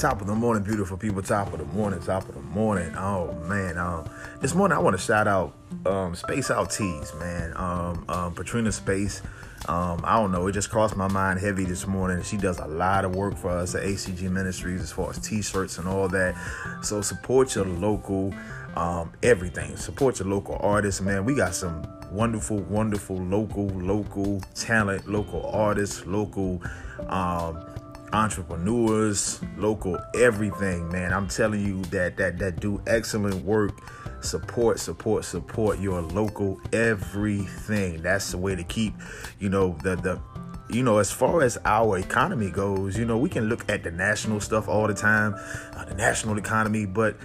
Top of the morning, beautiful people. Top of the morning, top of the morning. Oh man, um, this morning I want to shout out um, Space Out Tees, man. Um, um, Patrina Space. Um, I don't know. It just crossed my mind heavy this morning. She does a lot of work for us at ACG Ministries as far as T-shirts and all that. So support your local um, everything. Support your local artists, man. We got some wonderful, wonderful local, local talent, local artists, local um, entrepreneurs, local everything, man. I'm telling you that that that do excellent work. Support, support, support your local everything. That's the way to keep, you know, the the you know, as far as our economy goes, you know, we can look at the national stuff all the time, uh, the national economy, but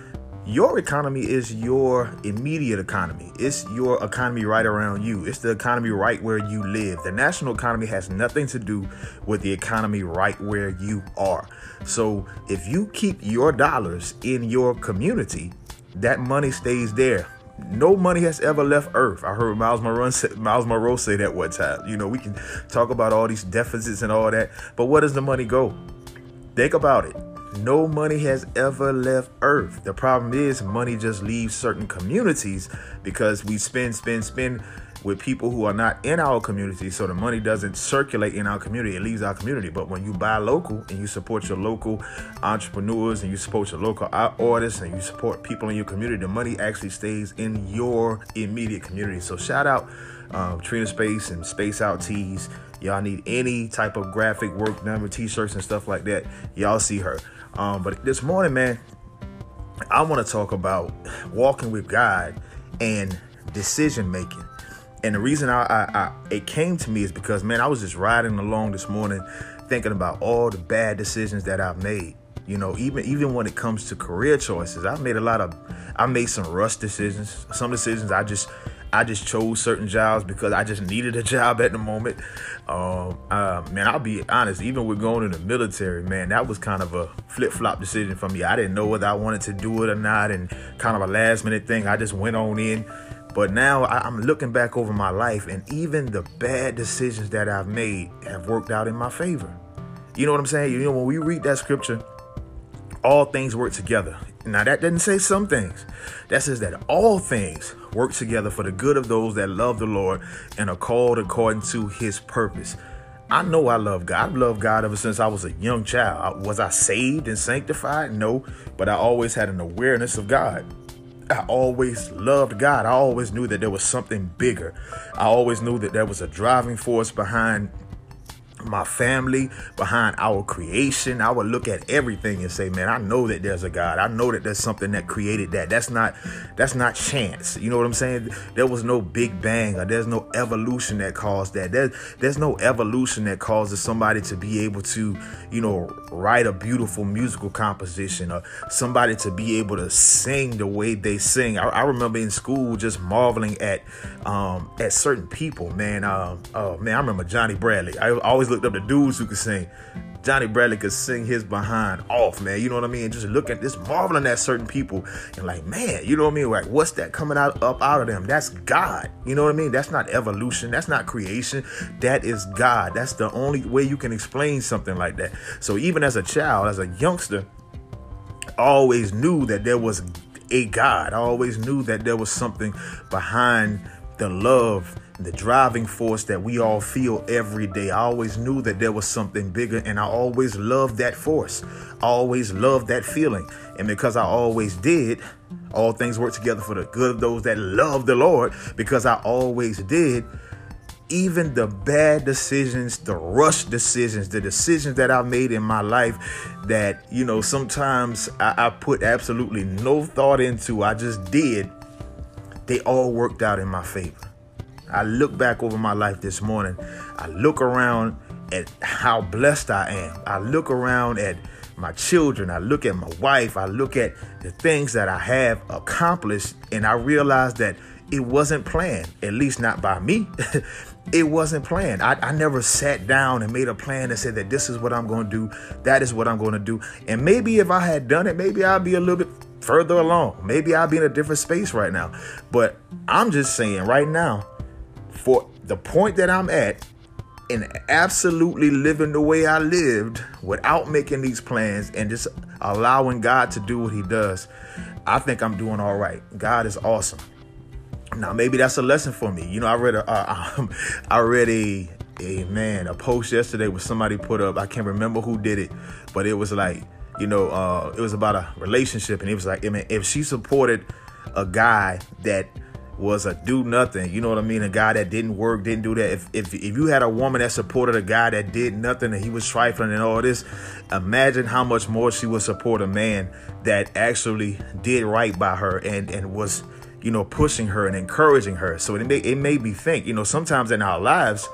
your economy is your immediate economy. It's your economy right around you. It's the economy right where you live. The national economy has nothing to do with the economy right where you are. So if you keep your dollars in your community, that money stays there. No money has ever left Earth. I heard Myles Munroe say, Myles Munroe say that one time. You know, we can talk about all these deficits and all that, but where does the money go? Think about it no money has ever left Earth. The problem is, money just leaves certain communities because we spend, spend, spend with people who are not in our community. So the money doesn't circulate in our community, it leaves our community. But when you buy local and you support your local entrepreneurs and you support your local artists and you support people in your community, the money actually stays in your immediate community. So shout out um, Trina Space and Space Out Tees. Y'all need any type of graphic work number, t-shirts and stuff like that. Y'all see her. Um, but this morning, man, I want to talk about walking with God and decision making. And the reason I, I, I, it came to me is because man, I was just riding along this morning, thinking about all the bad decisions that I've made. You know, even even when it comes to career choices, I've made a lot of I made some rush decisions. Some decisions I just I just chose certain jobs because I just needed a job at the moment. Um, uh, man, I'll be honest, even with going in the military, man, that was kind of a flip flop decision for me. I didn't know whether I wanted to do it or not, and kind of a last minute thing. I just went on in. But now I, I'm looking back over my life, and even the bad decisions that I've made have worked out in my favor. You know what I'm saying? You know, when we read that scripture, all things work together. Now, that doesn't say some things. That says that all things work together for the good of those that love the Lord and are called according to his purpose. I know I love God. I've loved God ever since I was a young child. Was I saved and sanctified? No, but I always had an awareness of God. I always loved God. I always knew that there was something bigger. I always knew that there was a driving force behind my family, behind our creation. I would look at everything and say, man, I know that there's a God. I know that there's something that created that. That's not that's not chance. You know what I'm saying? There was no big bang or there's no evolution that caused that. There's there's no evolution that causes somebody to be able to, you know, write a beautiful musical composition or somebody to be able to sing the way they sing. I, I remember in school just marveling at um at certain people, man. Um, oh man, I remember Johnny Bradley. I always looked up the dudes who could sing. Johnny Bradley could sing his behind off, man. You know what I mean? Just looking, just marveling at certain people, and like, man, you know what I mean? Like, what's that coming out up out of them? That's God. You know what I mean? That's not evolution. That's not creation. That is God. That's the only way you can explain something like that. So even as a child, as a youngster, I always knew that there was a God. I always knew that there was something behind the love the driving force that we all feel every day. I always knew that there was something bigger, and I always loved that force. I always loved that feeling. And because I always did, all things work together for the good of those that love the Lord, because I always did. Even the bad decisions, the rush decisions, the decisions that I made in my life that, you know, sometimes I, I put absolutely no thought into, I just did, they all worked out in my favor. I look back over my life this morning. I look around at how blessed I am. I look around at my children. I look at my wife. I look at the things that I have accomplished. And I realize that it wasn't planned, at least not by me. it wasn't planned. I, I, never sat down and made a plan and said that this is what I'm going to do. That is what I'm going to do. And maybe if I had done it, maybe I'd be a little bit further along. Maybe I'd be in a different space right now. But I'm just saying right now, for the point that I'm at, and absolutely living the way I lived without making these plans and just allowing God to do what He does, I think I'm doing all right. God is awesome. Now maybe that's a lesson for me. You know, I read a, uh, I read a, a man a post yesterday where somebody put up. I can't remember who did it, but it was like, you know, uh, it was about a relationship, and it was like, I mean, if she supported a guy that was a do nothing, you know what I mean? A guy that didn't work, didn't do that. If, if if you had a woman that supported a guy that did nothing and he was trifling and all this, imagine how much more she would support a man that actually did right by her and and was you know, pushing her and encouraging her. So it, may, it made me think, you know, sometimes in our lives,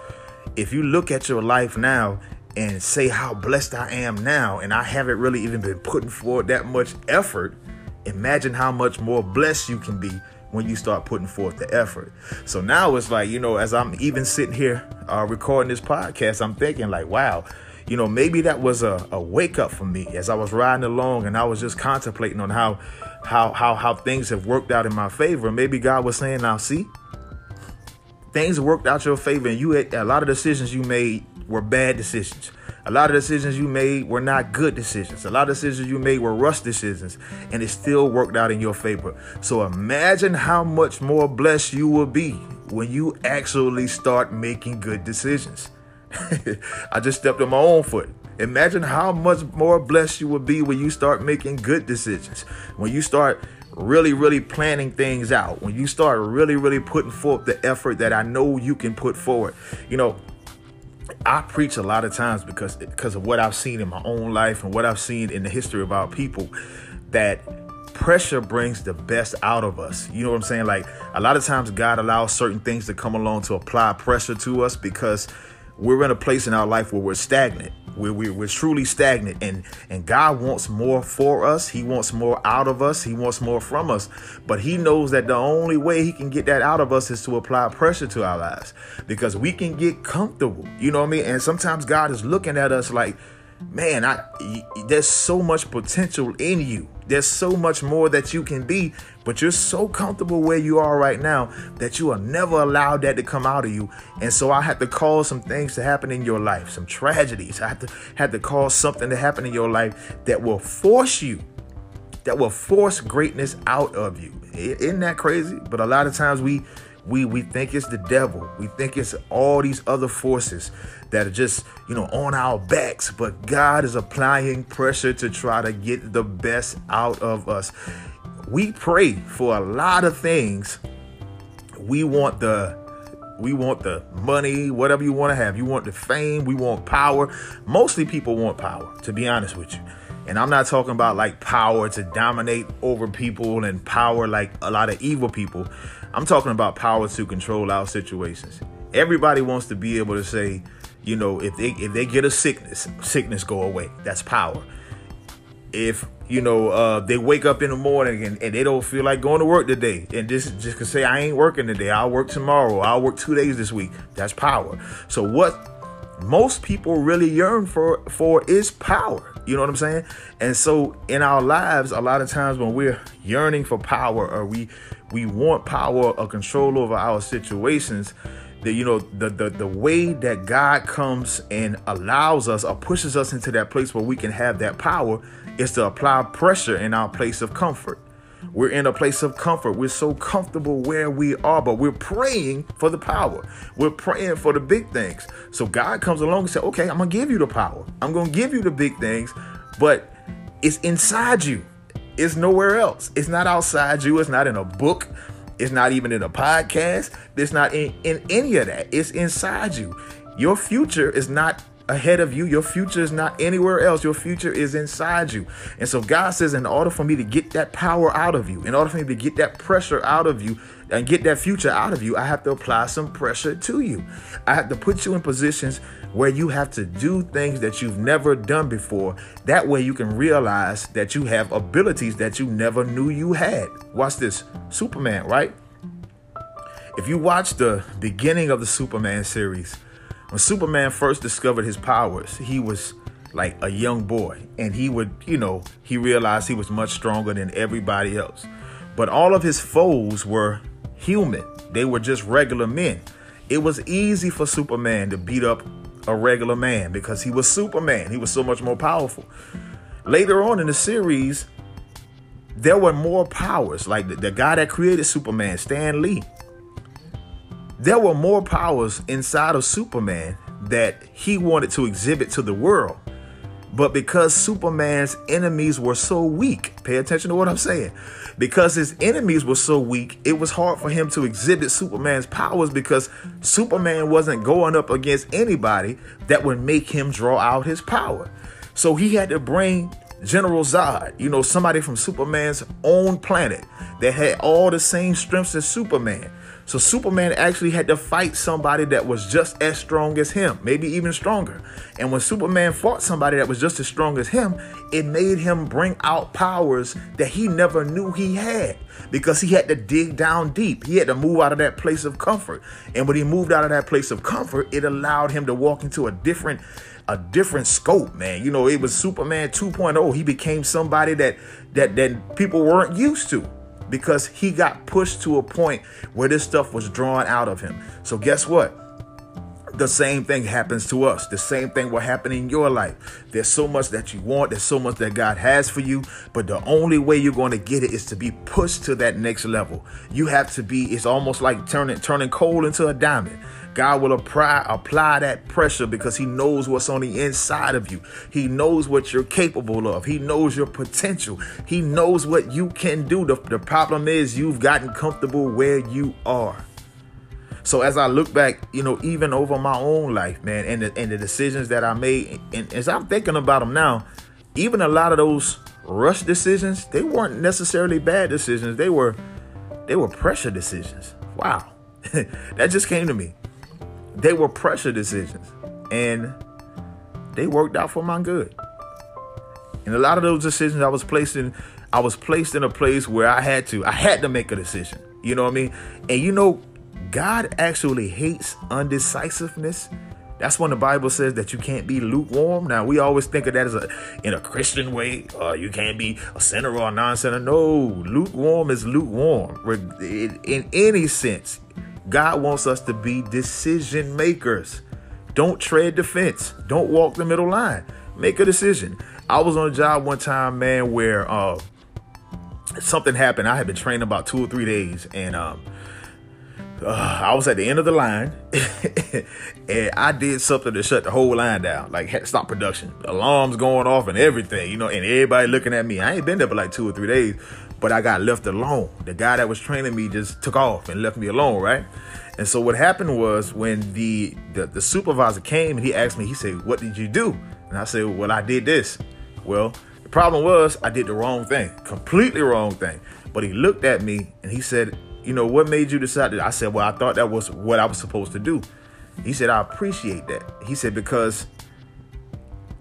if you look at your life now and say how blessed I am now, and I haven't really even been putting forward that much effort, imagine how much more blessed you can be when you start putting forth the effort. So now it's like, you know, as I'm even sitting here uh, recording this podcast, I'm thinking like, wow, you know, maybe that was a, a wake up for me as I was riding along and I was just contemplating on how how how how things have worked out in my favor. Maybe God was saying, "Now see, things worked out your favor, and you had a lot of decisions you made were bad decisions. A lot of decisions you made were not good decisions. A lot of decisions you made were rush decisions, and it still worked out in your favor. So imagine how much more blessed you will be when you actually start making good decisions. I just stepped on my own foot. Imagine how much more blessed you will be when you start making good decisions. When you start really, really planning things out. When you start really, really putting forth the effort that I know you can put forward. You know, I preach a lot of times because because of what I've seen in my own life and what I've seen in the history of our people that pressure brings the best out of us. You know what I'm saying? Like a lot of times God allows certain things to come along to apply pressure to us because we're in a place in our life where we're stagnant. We're, we're, we're, truly stagnant and and god wants more for us. He wants more out of us. He wants more from us. But he knows that the only way he can get that out of us is to apply pressure to our lives because we can get comfortable you know what i mean? And sometimes god is looking at us like man i there's so much potential in you there's so much more that you can be, but you're so comfortable where you are right now that you are never allowed that to come out of you. And so I had to cause some things to happen in your life, some tragedies. I had to had to cause something to happen in your life that will force you, that will force greatness out of you. Isn't that crazy? But a lot of times we we we think it's the devil. We think it's all these other forces that are just, you know, on our backs, but God is applying pressure to try to get the best out of us. We pray for a lot of things. We want the we want the money, whatever you want to have. You want the fame, we want power. Mostly people want power, to be honest with you. And I'm not talking about like power to dominate over people and power like a lot of evil people. I'm talking about power to control our situations. Everybody wants to be able to say, you know, if they if they get a sickness, sickness go away. That's power. If you know uh, they wake up in the morning and, and they don't feel like going to work today, and just just can say I ain't working today. I'll work tomorrow. I'll work two days this week. That's power. So what most people really yearn for for is power. You know what I'm saying? And so in our lives, a lot of times when we're yearning for power or we we want power or control over our situations, that you know the, the the way that God comes and allows us or pushes us into that place where we can have that power is to apply pressure in our place of comfort. We're in a place of comfort. We're so comfortable where we are, but we're praying for the power. We're praying for the big things. So God comes along and says, Okay, I'm gonna give you the power. I'm gonna give you the big things, but it's inside you. It's nowhere else. It's not outside you. It's not in a book. It's not even in a podcast. It's not in, in any of that. It's inside you. Your future is not ahead of you. Your future is not anywhere else. Your future is inside you. And so God says, in order for me to get that power out of you, in order for me to get that pressure out of you and get that future out of you, I have to apply some pressure to you. I have to put you in positions where you have to do things that you've never done before. That way you can realize that you have abilities that you never knew you had. Watch this Superman, right? If you watch the beginning of the Superman series, when Superman first discovered his powers, he was like a young boy and he would, you know, he realized he was much stronger than everybody else. But all of his foes were human. They were just regular men. It was easy for Superman to beat up a regular man because he was Superman. He was so much more powerful. Later on in the series, there were more powers. Like the, the guy that created Superman, Stan Lee, there were more powers inside of Superman that he wanted to exhibit to the world. But because Superman's enemies were so weak, pay attention to what I'm saying. Because his enemies were so weak, it was hard for him to exhibit Superman's powers because Superman wasn't going up against anybody that would make him draw out his power. So he had to bring General Zod, you know, somebody from Superman's own planet that had all the same strengths as Superman. So Superman actually had to fight somebody that was just as strong as him, maybe even stronger. And when Superman fought somebody that was just as strong as him, it made him bring out powers that he never knew he had because he had to dig down deep. He had to move out of that place of comfort. And when he moved out of that place of comfort, it allowed him to walk into a different a different scope, man. You know, it was Superman 2.0. He became somebody that that that people weren't used to because he got pushed to a point where this stuff was drawn out of him. So guess what? The same thing happens to us. The same thing will happen in your life. There's so much that you want, there's so much that God has for you, but the only way you're going to get it is to be pushed to that next level. You have to be, it's almost like turning turning coal into a diamond. God will apply, apply that pressure because He knows what's on the inside of you. He knows what you're capable of. He knows your potential. He knows what you can do. The, the problem is you've gotten comfortable where you are. So as I look back, you know, even over my own life, man, and the, and the decisions that I made, and as I'm thinking about them now, even a lot of those rush decisions, they weren't necessarily bad decisions. They were, they were pressure decisions. Wow, that just came to me they were pressure decisions and they worked out for my good. And a lot of those decisions I was placed in, I was placed in a place where I had to, I had to make a decision. You know what I mean? And you know, God actually hates undecisiveness. That's when the Bible says that you can't be lukewarm. Now we always think of that as a in a Christian way. Uh, you can't be a sinner or a non-sinner. No, lukewarm is lukewarm. In any sense, God wants us to be decision makers. Don't tread the fence. Don't walk the middle line. Make a decision. I was on a job one time, man, where uh, something happened. I had been training about two or three days, and um, uh, I was at the end of the line, and I did something to shut the whole line down, like stop production. Alarms going off and everything, you know, and everybody looking at me. I ain't been there for like two or three days, but I got left alone. The guy that was training me just took off and left me alone, right? And so what happened was when the, the, the supervisor came and he asked me, he said, "What did you do?" And I said, "Well, I did this." Well, the problem was I did the wrong thing, completely wrong thing. But he looked at me and he said, "You know what made you decide that?" I said, "Well, I thought that was what I was supposed to do." He said, "I appreciate that." He said because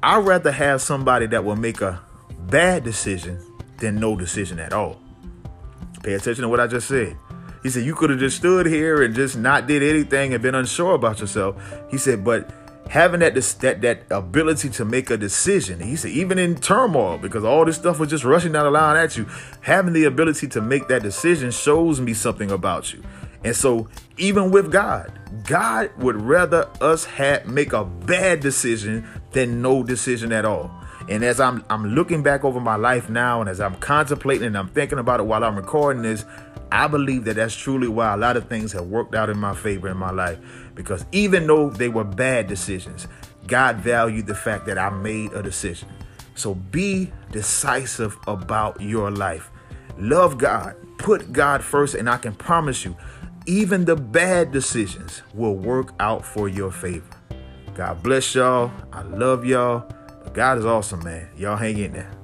I'd rather have somebody that will make a bad decision than no decision at all. Pay attention to what I just said. He said, You could have just stood here and just not did anything and been unsure about yourself. He said, But having that that that ability to make a decision, he said, even in turmoil, because all this stuff was just rushing down the line at you, having the ability to make that decision shows me something about you. And so, even with God, God would rather us have make a bad decision than no decision at all. And as I'm I'm looking back over my life now, and as I'm contemplating and I'm thinking about it while I'm recording this, I believe that that's truly why a lot of things have worked out in my favor in my life. Because even though they were bad decisions, God valued the fact that I made a decision. So be decisive about your life. Love God, put God first, and I can promise you, even the bad decisions will work out for your favor. God bless y'all. I love y'all. God is awesome, man. Y'all hang in there.